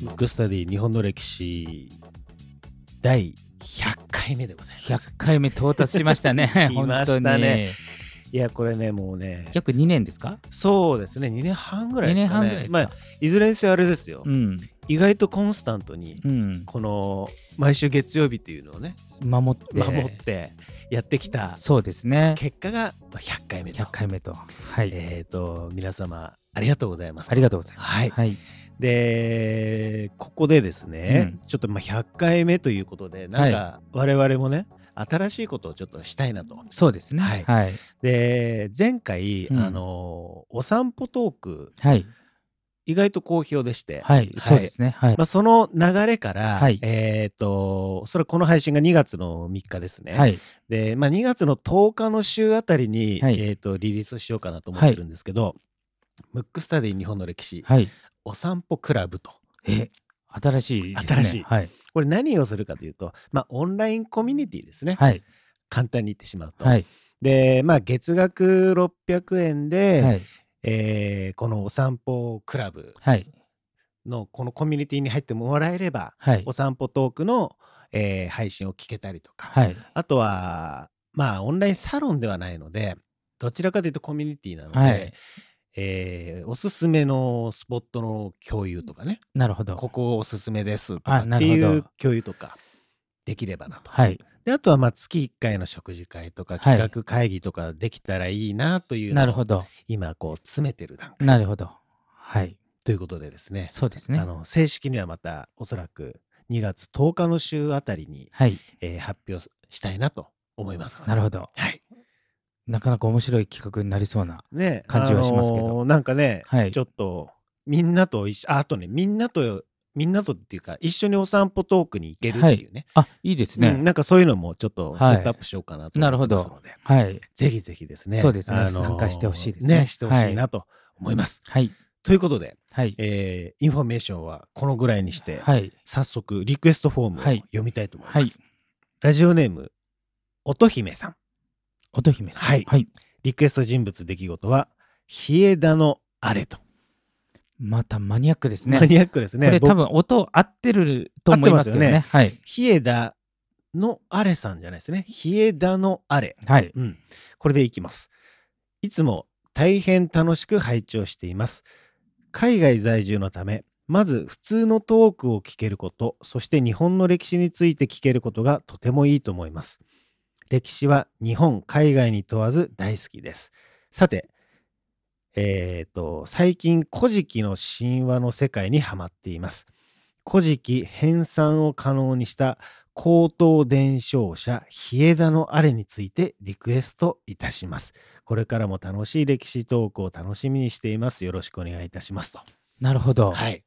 ブックスタディ日本の歴史第100回目でございます。100回目到達しましたね。来ましたね。いや、これね、もうね、約2年ですか？そうですね、2年半ぐらいですかね。二年半ぐらいまあ、いずれにせよあれですよ、うん。意外とコンスタントに、うん。この毎週月曜日っていうのをね、守って。守ってやってきたそうですね。結果がまあ100回目と。100回目と。はい、えっ、と、皆様、ありがとうございます。ありがとうございます。はい。はい、で、ここでですね、ちょっとまあ100回目ということで、なんか我々もね、新しいことをちょっとしたいなと。そうですね。ははい。いで、前回、うん。あの、お散歩トーク、はい意外と好評でして、はい、そうですね。はい、まあ、その流れから、はい。えっ、と、それこの配信が2月の3日ですね。はい。で、まあ、2月の10日の週あたりに、はい。えっ、と、リリースしようかなと思ってるんですけど、ムックスタディ日本の歴史、はい。お散歩クラブと。え新しいですね。新しい。はい。これ何をするかというと、まあ、オンラインコミュニティですね。はい。簡単に言ってしまうと。はい。で、まあ、月額600円で、はいえーこのお散歩クラブはい。のこのコミュニティに入ってもらえれば、はい。お散歩トークの、えー配信を聞けたりとか、はい。あとは、まあ、オンラインサロンではないので、どちらかというとコミュニティなので、はい。えーおすすめのスポットの共有とかね、なるほど。ここおすすめですとかあっていう共有とかできればなと。はい。であとはまあ月1回の食事会とかはい。企画会議とかできたらいいなというのをなるほど。今こう詰めてる段階。なるほど。はい。ということでですね。そうですね。あの正式にはまたおそらく2月10日の週あたりに、はい。えー発表したいなと思いますので。なるほど。はい。なかなか面白い企画になりそうなね感じはしますけど。あのーなんかね、はい。ちょっとみんなと一緒ああとねみんなとみんなとっていうか一緒にお散歩トークに行けるっていうね、あいいですね、うんなんかそういうのもちょっとセはい。ットアップしようかなとなるほど思ってますので、はい。ぜひぜひですね。そうですね。あのー参加してほしいですね。ね。してほしいなと思います。はい。ということで、はい。えーインフォメーションはこのぐらいにして、はい。早速リクエストフォームをはい。読みたいと思います。はい。ラジオネーム、乙姫さん。乙姫さん。はい。はい、リクエスト人物出来事は、日枝のあれと。またマニアックですねマニアックですね。僕これ多分音合ってると思いますけどね合ってはい日枝のあれさんじゃないですね。日枝のあれ。はいうん。これでいきます。いつも大変楽しく拝聴しています。海外在住のため、まず普通のトークを聞けること、そして日本の歴史について聞けることがとてもいいと思います。歴史は日本、海外に問わず大好きです。さて、えっ、と、最近、古事記の神話の世界にハマっています。古事記編纂を可能にした高等伝承者、日枝のあれについてリクエストいたします。これからも楽しい歴史トークを楽しみにしています。よろしくお願いいたしますと。なるほどはい。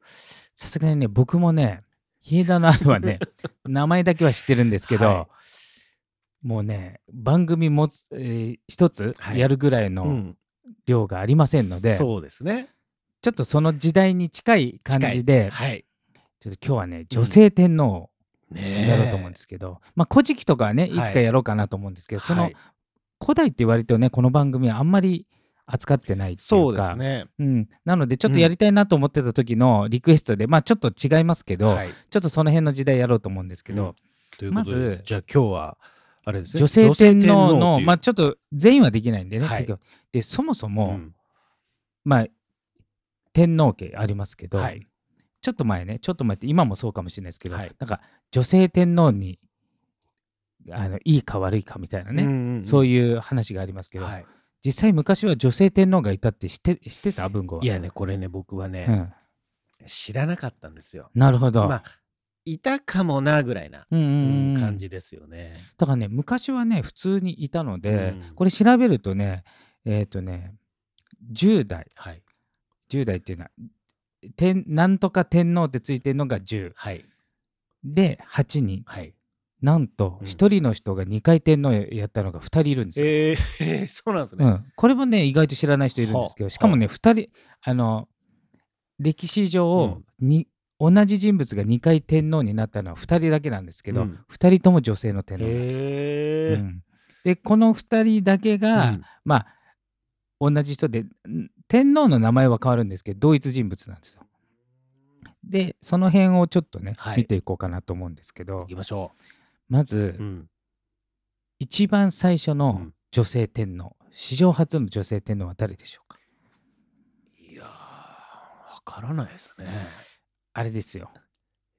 さすがにね僕もね日枝のあるはね 名前だけは知ってるんですけど、はもうね番組もつ、えー一つはいやるぐらいうのん。量がありませんので、そうですね。ちょっとその時代に近い感じで、はい。ちょっと今日はね女性天皇をやろうと思うんですけど、まあ古事記とかはねいはいつかやろうかなと思うんですけど、そのはい古代って割とねこの番組はあんまり扱ってないっていそううかですね。うん、なのでちょっとやりたいなと思ってた時のリクエストで、まあちょっと違いますけど、はい。ちょっとその辺の時代やろうと思うんですけど、ということで、まずじゃあ今日は、あれですね。女性天皇のまあちょっと全員はできないんでね、はい。でそもそ天も、皇うん。まあ天皇家ありますけど、はい。ちょっと前ねちょっと前って今もそうかもしれないですけど、はい。なんか女性天皇にあのいいか悪いかみたいなね、うんうんうん。そういう話がありますけど、はい。実際昔は女性天皇がいたって知って知ってた？文豪は。いやね、これね、僕はね、うん、知らなかったんですよ。なるほど、まあ、いたかもなぐらいな、うんうんうんうん感じですよね。だからね昔はね普通にいたので、うんこれ調べるとねえっ、とね10代はい。10代っていうのは天なんとか天皇ってついてるのが10はい。で8人はい。なんとうん1人の人が2回天皇やったのが2人いるんですよ。えー、そうなんですね。うん、これもね意外と知らない人いるんですけどはあしかもね2人あの歴史上に、同じ人物が2回天皇になったのは2人だけなんですけど、うん2人とも女性の天皇なんです。えーうんでこの2人だけが、うんまあ同じ人でん天皇の名前は変わるんですけど同一人物なんですよ。でその辺をちょっとね、はい見ていこうかなと思うんですけど行きましょまず、う。うん。一番最初のうん女性天皇、史上初の女性天皇は誰でしょうか？いやー、わからないですね。あれですよ。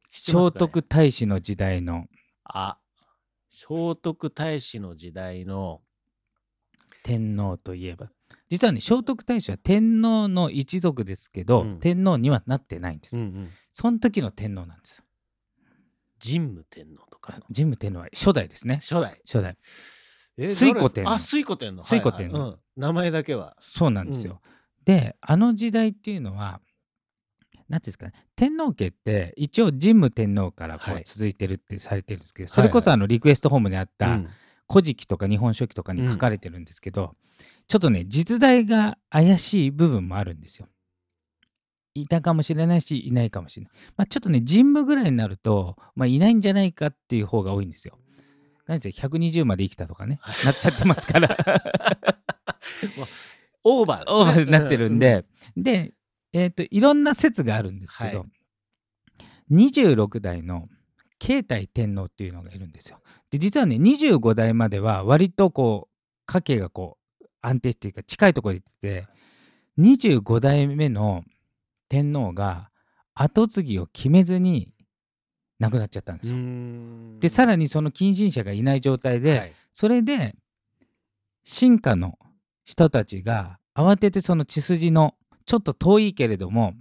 聖徳太子の時代の。あ、聖徳太子の時代の、天皇といえば。実はね聖徳太子は天皇の一族ですけど、うん。天皇にはなってないんです、うんうん、その時の天皇なんです。よ神武天皇とかの。神武天皇は初代ですね。初代。初代。え推古天皇。あ、水古天皇。推古天皇。名前だけは。そうなんですよ、であの時代っていうのは何ていうんですかね天皇家って一応神武天皇からこうはい続いてるってされてるんですけど、それこそあのリクエストホームにあったうん「古事記」とか「日本書紀」とかに書かれてるんですけど、ちょっとね実在が怪しい部分もあるんですよ。いたかもしれないしいないかもしれない。まあ、ちょっとね神武ぐらいになると、まあ、いないんじゃないかっていう方が多いんですよ。何せ120まで生きたとかねはいなっちゃってますから。オーバーですねオーバーになってるんで、で、えっ、と、いろんな説があるんですけど、は26代の慶太天皇っていうのがいるんですよ。で、実はね、25代までは割とこう、家計がこう、安定っていうか近いところに行ってて、25代目の天皇が跡継ぎを決めずに亡くなっちゃったんですよ。で、さららにその近親者がいない状態で、はいそれで進化の人たちが慌ててその血筋のちょっと遠いけれども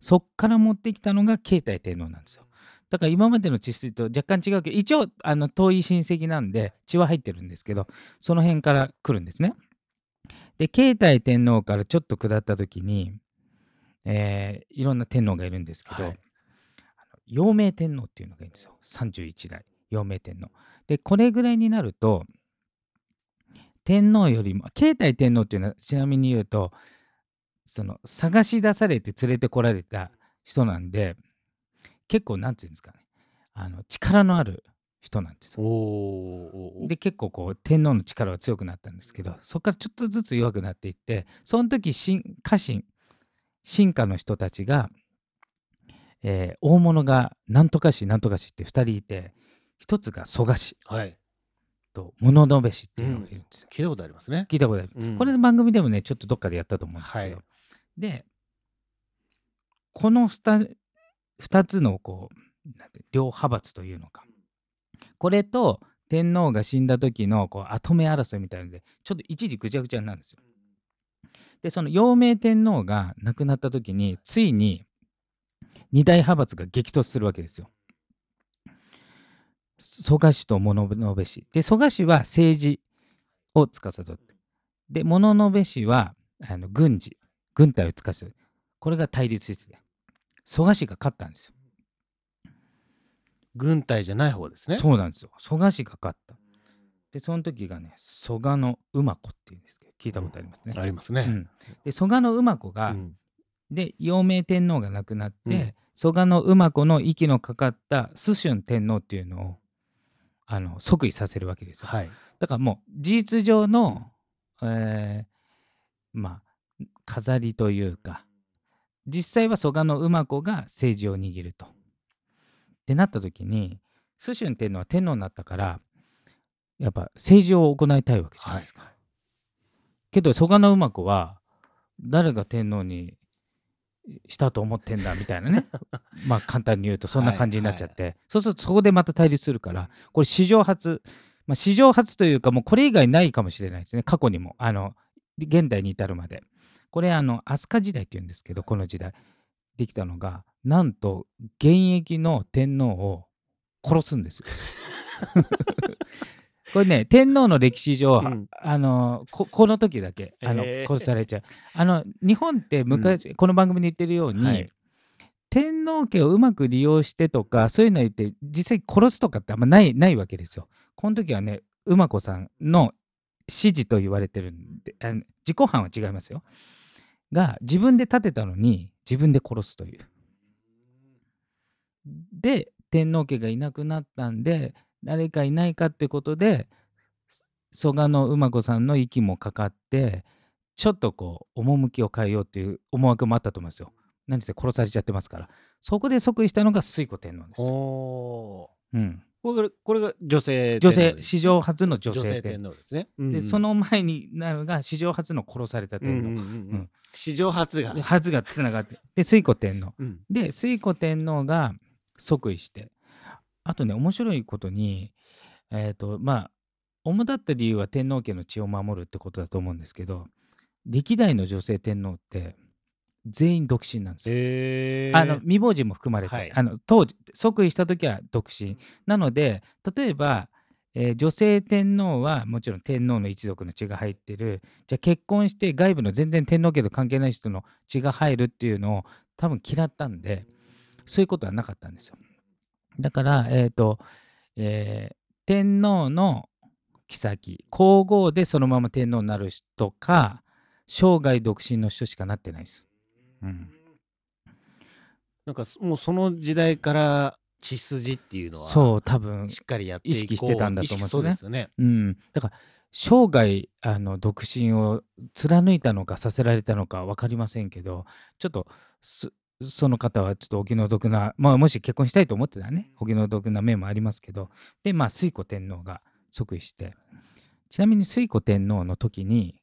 そっから持ってきたのが慶太天皇なんですよ。だから今までの血筋と若干違うけど一応あの遠い親戚なんで血は入ってるんですけどその辺から来るんですね。で慶太天皇からちょっと下った時に、えーいろんな天皇がいるんですけど、はい。陽明天皇っていうのがいいんですよ。31代陽明天皇。でこれぐらいになると天皇よりも慶太天皇っていうのはちなみに言うとその探し出されて連れてこられた人なんで結構なんていうんですかねあの力のある人なんですおよ。で結構こう天皇の力は強くなったんですけどそこからちょっとずつ弱くなっていってその時新家臣進化の人たちが、えー大物がなんとか氏なんとか氏って2人いて一つが蘇我氏はい。と物部氏っていうのがいるんですよ。聞いたことありますね。聞いたことある。うんこれの番組でもねちょっとどっかでやったと思うんですけど、はいでこの 2, つのこう両派閥というのかこれと天皇が死んだ時のこう跡目争いみたいなのでちょっと一時ぐちゃぐちゃになるんですよ。でその陽明天皇が亡くなった時についに二大派閥が激突するわけですよ。蘇我氏と物部氏。で蘇我氏は政治を司ってで物部氏はあの軍事軍隊を司るこれが対立してて蘇我氏が勝ったんですよ。軍隊じゃない方ですね。そうなんですよ。蘇我氏が勝った。でその時がね蘇我の馬子っていうんですけど聞いたことありますね。ありますね。うん、で蘇我の馬子が、うんで陽明天皇が亡くなって、うん蘇我の馬子の息のかかった蘇春天皇っていうのをあの即位させるわけですよ。はい。だからもう事実上の、えーまあ飾りというか実際は蘇我の馬子が政治を握ると。ってなった時に蘇春天皇は天皇になったからやっぱ政治を行いたいわけじゃない。ですか。けど蘇我の馬子は誰が天皇にしたと思ってんだみたいなね。まあ簡単に言うとそんな感じになっちゃって、そうするとそこでまた対立するからこれ史上初、まあ、史上初というかもうこれ以外ないかもしれないですね。過去にも。あの現代に至るまでこれあの飛鳥時代っていうんですけどこの時代できたのがなんと現役の天皇を殺すんですよ。これね天皇の歴史上、うんあのここの時だけあの、えー殺されちゃうあの日本って昔、この番組で言ってるように、はい天皇家をうまく利用してとかそういうの言って実際殺すとかってあんまないないわけですよ。この時はね馬子さんの指示と言われてるんであの自己犯は違いますよ。が自分で立てたのに自分で殺すという。で天皇家がいなくなったんで誰かいないかってことで蘇我の馬子さんの息もかかってちょっとこう趣を変えようっていう思惑もあったと思うんですよ。何せ殺されちゃってますからそこで即位したのが推古天皇です。おうん、ーこれこれが女性女性史上初の女女性性天皇ですね。でその前になるのが史上初の殺された天皇、うんうんうんうん。史上初が。初がつながって で推古天皇うん。で推古天皇が即位して。あとね面白いことにえっ、とまあ主だった理由は天皇家の血を守るってことだと思うんですけど歴代の女性天皇って全員独身なんですよ。あの未亡人も含まれて、はい。あの当時即位した時は独身。なので例えば、えー女性天皇はもちろん天皇の一族の血が入ってる。じゃあ結婚して外部の全然天皇家と関係ない人の血が入るっていうのを多分嫌ったんでそういうことはなかったんですよ。だからえっ、と、えー天皇の妃皇后でそのまま天皇になる人か生涯独身の人しかなってないです、うん、なんかもうその時代から血筋っていうのはそう多分しっかりやって意識してたんだと思うんですよねうよね。うん、だから生涯あの独身を貫いたのかさせられたのか分かりませんけどちょっとそその方はちょっとお気の毒な、まあ、もし結婚したいと思ってたらねお気の毒な面もありますけどでまあ推古天皇が即位してちなみに推古天皇の時に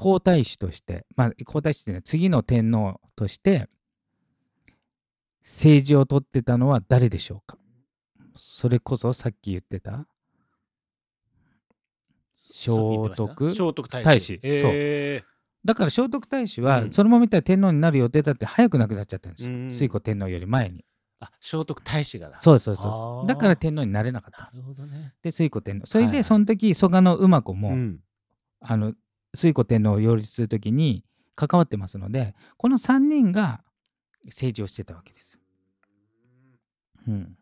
皇太子としてまあ皇太子っていうのは次の天皇として政治を取ってたのは誰でしょうか？それこそさっき言ってた聖徳太子。太子。へだから聖徳太子はうん。そのまま見たら天皇になる予定だって早く亡くなっちゃったんですよ、うん推古天皇より前に。あ聖徳太子がだ。そうそうそうだから天皇になれなかったなるほどね。で推古天皇。それでその時蘇我の馬子も、うん。あの推古天皇を擁立する時に関わってますのでこの3人が政治をしてたわけです、うん。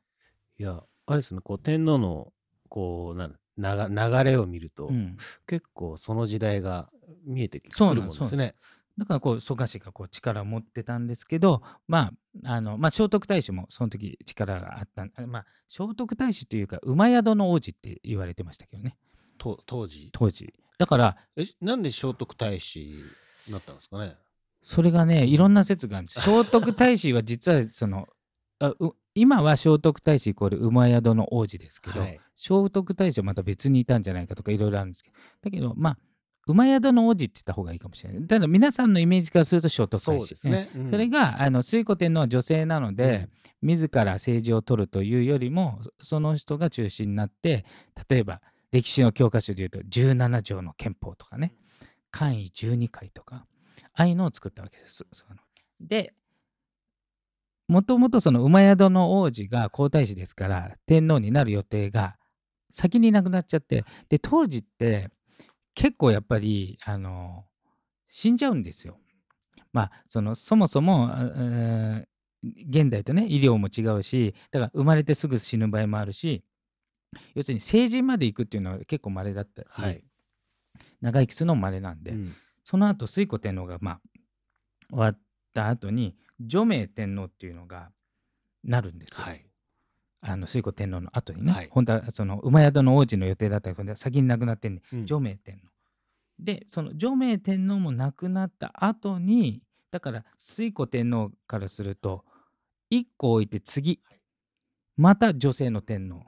いやあれですねこう天皇のこうなん流流れを見ると、うん、結構その時代が見えてくるもんですね。だからこう蘇我氏がこう力を持ってたんですけど、まああのまあ、聖徳太子もその時力があったんまあ、聖徳太子というか馬宿の王子って言われてましたけどね。と当時？当時だからえなんで聖徳太子になったんですかね？それがねいろんな説があるんです。聖徳太子は実はそのあう今は聖徳太子イコール馬宿の王子ですけど、はい。聖徳太子はまた別にいたんじゃないかとかいろいろあるんですけど。だけどまあ馬宿の王子って言った方がいいかもしれない。ただ皆さんのイメージからすると聖徳そう太子ですね。それがあの推古天皇は女性なので、自ら政治を取るというよりもそその人が中心になって例えば歴史の教科書でいうと17条の憲法とかね簡位12回とかああいうのを作ったわけです。でもともとその馬宿の王子が皇太子ですから天皇になる予定が先に亡くなっちゃってで当時って結構やっぱりあの死んじゃうんですよ。まあそのそもそも、あえー現代とね医療も違うしだから生まれてすぐ死ぬ場合もあるし要するに成人まで行くっていうのは結構稀だったり、はい。長生きするのも稀なんで、うんその後推古天皇がまあ終わった後に除名天皇っていうのがなるんですよ。はい。あの推古天皇の後にね、はい本当はその馬宿の王子の予定だったけど先に亡くなってんでうん除名天皇。でその除名天皇も亡くなった後にだから推古天皇からすると1個置いて次また女性の天皇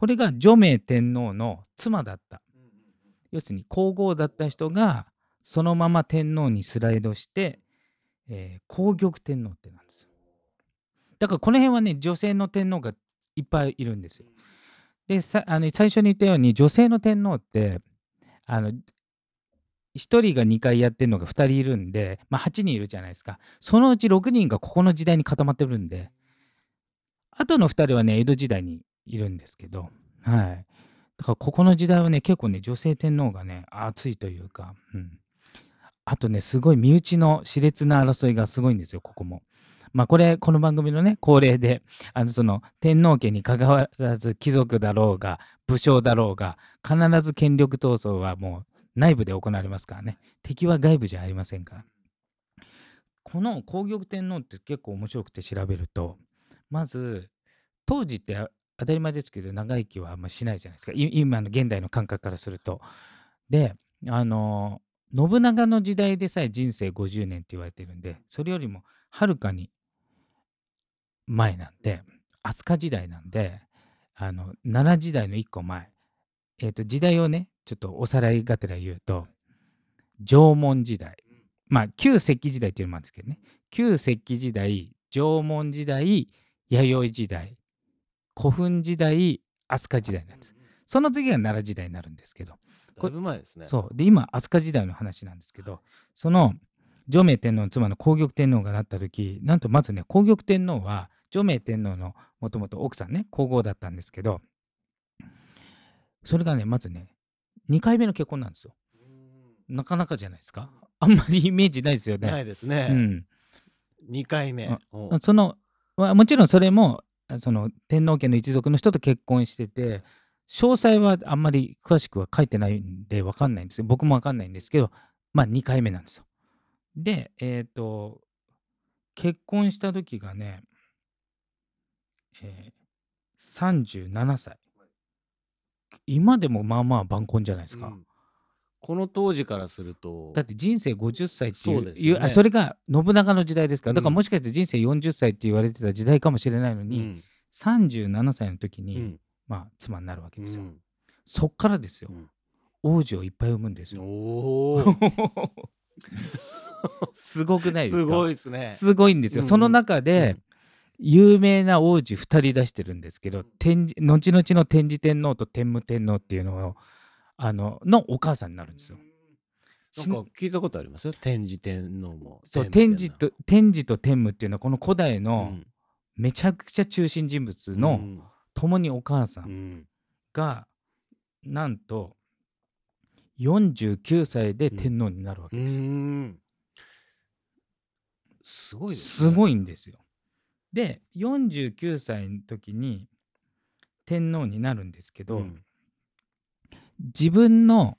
これが除名天皇の妻だった。要するに皇后だった人がそのまま天皇にスライドして、えー皇玉天皇ってなんですよ。だからこの辺はね女性の天皇がいっぱいいるんですよ。でさあの最初に言ったように女性の天皇ってあの1人が2回やってるのが2人いるんで、まあ、8人いるじゃないですか。そのうち6人がここの時代に固まってるんであとの2人はね江戸時代にいるんですけどはい。だからここの時代はね結構ね女性天皇がね熱いというか、うん、あとねすごい身内の熾烈な争いがすごいんですよここも。まあこれこの番組のね恒例であのその天皇家に関わらず貴族だろうが武将だろうが必ず権力闘争はもう内部で行われますからね。敵は外部じゃありませんから。この皇玉天皇って結構面白くて調べるとまず当時って当たり前ですけど長生きはあんましないじゃないですか。い今の現代の感覚からすると。であの信長の時代でさえ人生50年って言われてるんでそれよりもはるかに前なんで飛鳥時代なんであの奈良時代の1個前、えー、と時代をねちょっとおさらいがてら言うと縄文時代。まあ旧石器時代っていうのもあるんですけどね。旧石器時代縄文時代弥生時代古墳時代飛鳥時代なんですその次が奈良時代になるんですけど。だいぶ前ですね。そう。で今飛鳥時代の話なんですけどその上明天皇の妻の皇玉天皇がなった時なんとまずね皇玉天皇は上明天皇のもともと奥さんね皇后だったんですけどそれがねまずね2回目の結婚なんですよ。なかなかじゃないですか。あんまりイメージないですよね。ないですね。うん、2回目。そのまあもちろんそれもあその天皇家の一族の人と結婚してて詳細はあんまり詳しくは書いてないんで分かんないんですけど僕も分かんないんですけどまあ2回目なんですよ。でえっ、と結婚した時がね、えー37歳今でもまあまあ晩婚じゃないですか。うんこの当時からするとだって人生50歳っていうそうですよね。あそれが信長の時代ですか。らだからうんもしかして人生40歳って言われてた時代かもしれないのに、うん。37歳の時に、うん。まあ妻になるわけですよ、うん。そっからですよ、うん。王子をいっぱい産むんですよ。おお すごくないですか？すごいですね。すごいんですよ、うん。その中で、有名な王子2人出してるんですけど天智後々の天智天皇と天武天皇っていうのをあののお母さんになるんですよ。なんか聞いたことあります？よ。天智天皇も。そう天智と天智と天武っていうのはこの古代天の皇めちゃくちゃ中心人物うんの共にお母さうんんがなんと49歳で天皇になるわうけですよ。んすごいですすごいんですよ。で49歳の時に天皇になるんですけど、うん自分の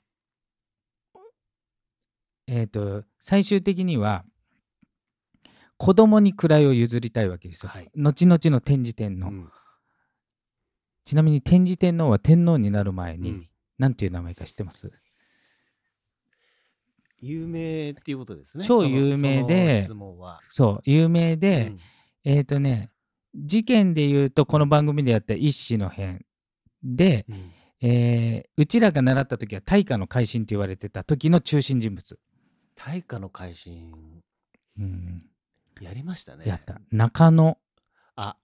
えっ、と最終的には子供に位を譲りたいわけですよ。はい。後々の天智天皇、うん。ちなみに天智天皇は天皇になる前に、うん。なんていう名前か知ってます？有名っていうことですね。超有名でそう有名で、うん。えっ、とね事件で言うとこの番組でやった一子の変で、うんえーうちらが習った時は大化の改新って言われてた時の中心人物、大化の改新。うん、やりましたね。やった。中野。あ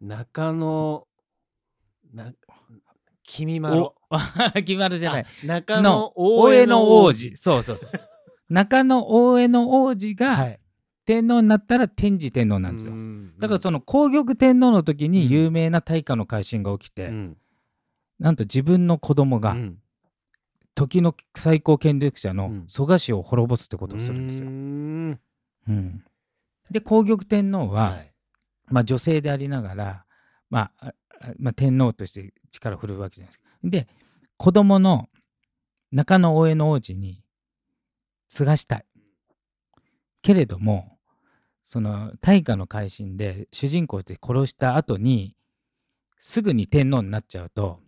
中野な君まろお決まるじゃない。あ中野の大大江の王王子。子そうそうそう。中野大江の王子がはい。天皇になったら天智天皇なんですよ、うんだからその皇玉天皇の時うん。に有名な大化の改新が起きて、うんなんと自分の子供がうん時の最高権力者のうん蘇我氏を滅ぼすってことをするんですよ。うーんうんで皇玉天皇は、はいまあ、女性でありながら、まあまあ、天皇として力を振るうわけじゃないですか。で子供の中野大江の王子に継がしたい。けれどもその大化の改新で主人公で殺した後にすぐに天皇になっちゃうと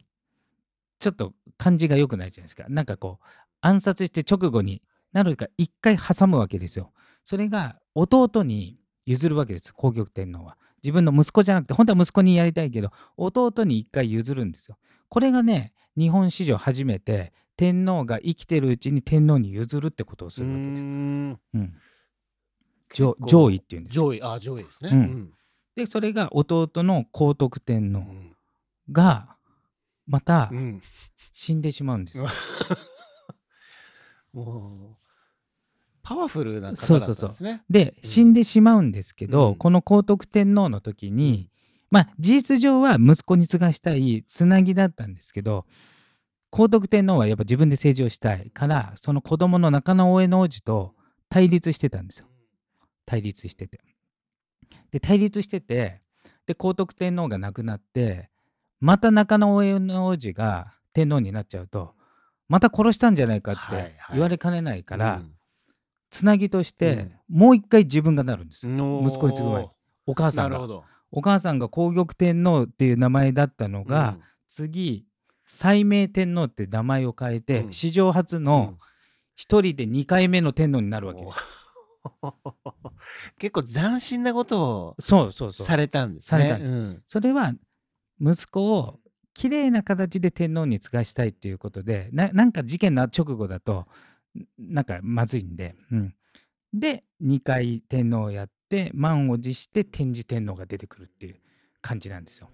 ちょっと感じが良くないじゃないですか。なんかこう暗殺して直後になるか一回挟むわけですよ。それが弟に譲るわけです皇玉天皇は。自分の息子じゃなくて本当は息子にやりたいけど弟に一回譲るんですよ。これがね日本史上初めて天皇が生きてるうちに天皇に譲るってことをするわけです。うーんうん、上位っていうんですよ。上位あ上位ですね。うんでそれが弟の皇徳天皇うんがまたうん死んでしまうんですよ。もうパワフルなそうそうそう方だったんですね。でうん死んでしまうんですけど、うんこの皇徳天皇の時に、まあ事実上は息子に継がしたいつなぎだったんですけど皇徳天皇はやっぱ自分で政治をしたいからその子供の中野大江の王子と対立してたんですよ対立してて。で対立しててで皇徳天皇が亡くなってまた中野大江の王子が天皇になっちゃうとまた殺したんじゃないかっはいはい。て言われかねないから、うん。つなぎとして、もう一回自分がなるんです息子に継ぐ前に。お母さんるほど。お母さんが皇玉天皇っていう名前だったのが、次斉明天皇って名前を変えて、うん。史上初うん。の一人で2回目の天皇になるわけです。結構斬新なことをそうそうそう。されたんですね。されたんです。うん。それは息子をきれいな形で天皇に継がしたいっていうことでななんか事件の直後だとんなんかまずいんで、うん、で2回天皇をやって満を持して天智天皇が出てくるっていう感じなんですよ。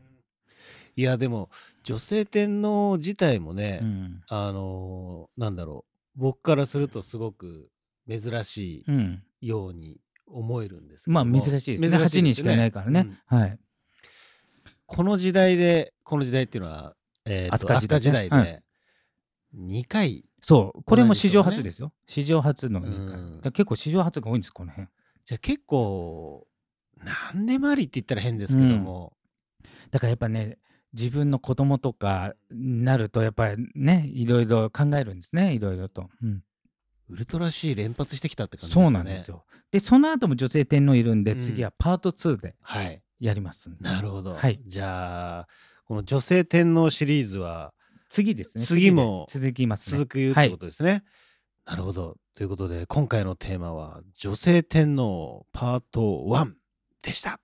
いやでも女性天皇自体もね、うん。あのーなんだろう僕からするとすごく珍しうん、いように思えるんですけどまあも珍しいですね。珍8人しかいないからね。うん。はい、この時代でこの時代っていうのは、えーと飛鳥時代で2回、そう。これも史上初ですよ。史上初の2回。結構史上初が多いんですこの辺。じゃあ結構何でもありって言ったら変ですけども、だからやっぱね自分の子供とかになるとやっぱりねいろいろ考えるんですね。いろいろと、うん。ウルトラ C 連発してきたって感じですよね。そうなんですよ。でその後も女性天皇いるんで、うん次はパート2で。はい。やりますんでなるほど。はいじゃあ、この女性天皇シリーズは次ですね次も続きますね続くってことですね。なるほど。ということで、今回のテーマは女性天皇パート1でした。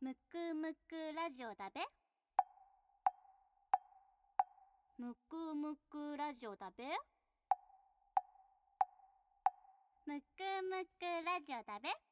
むくむくラジオだべむくむくラジオだべむくむくラジオだべ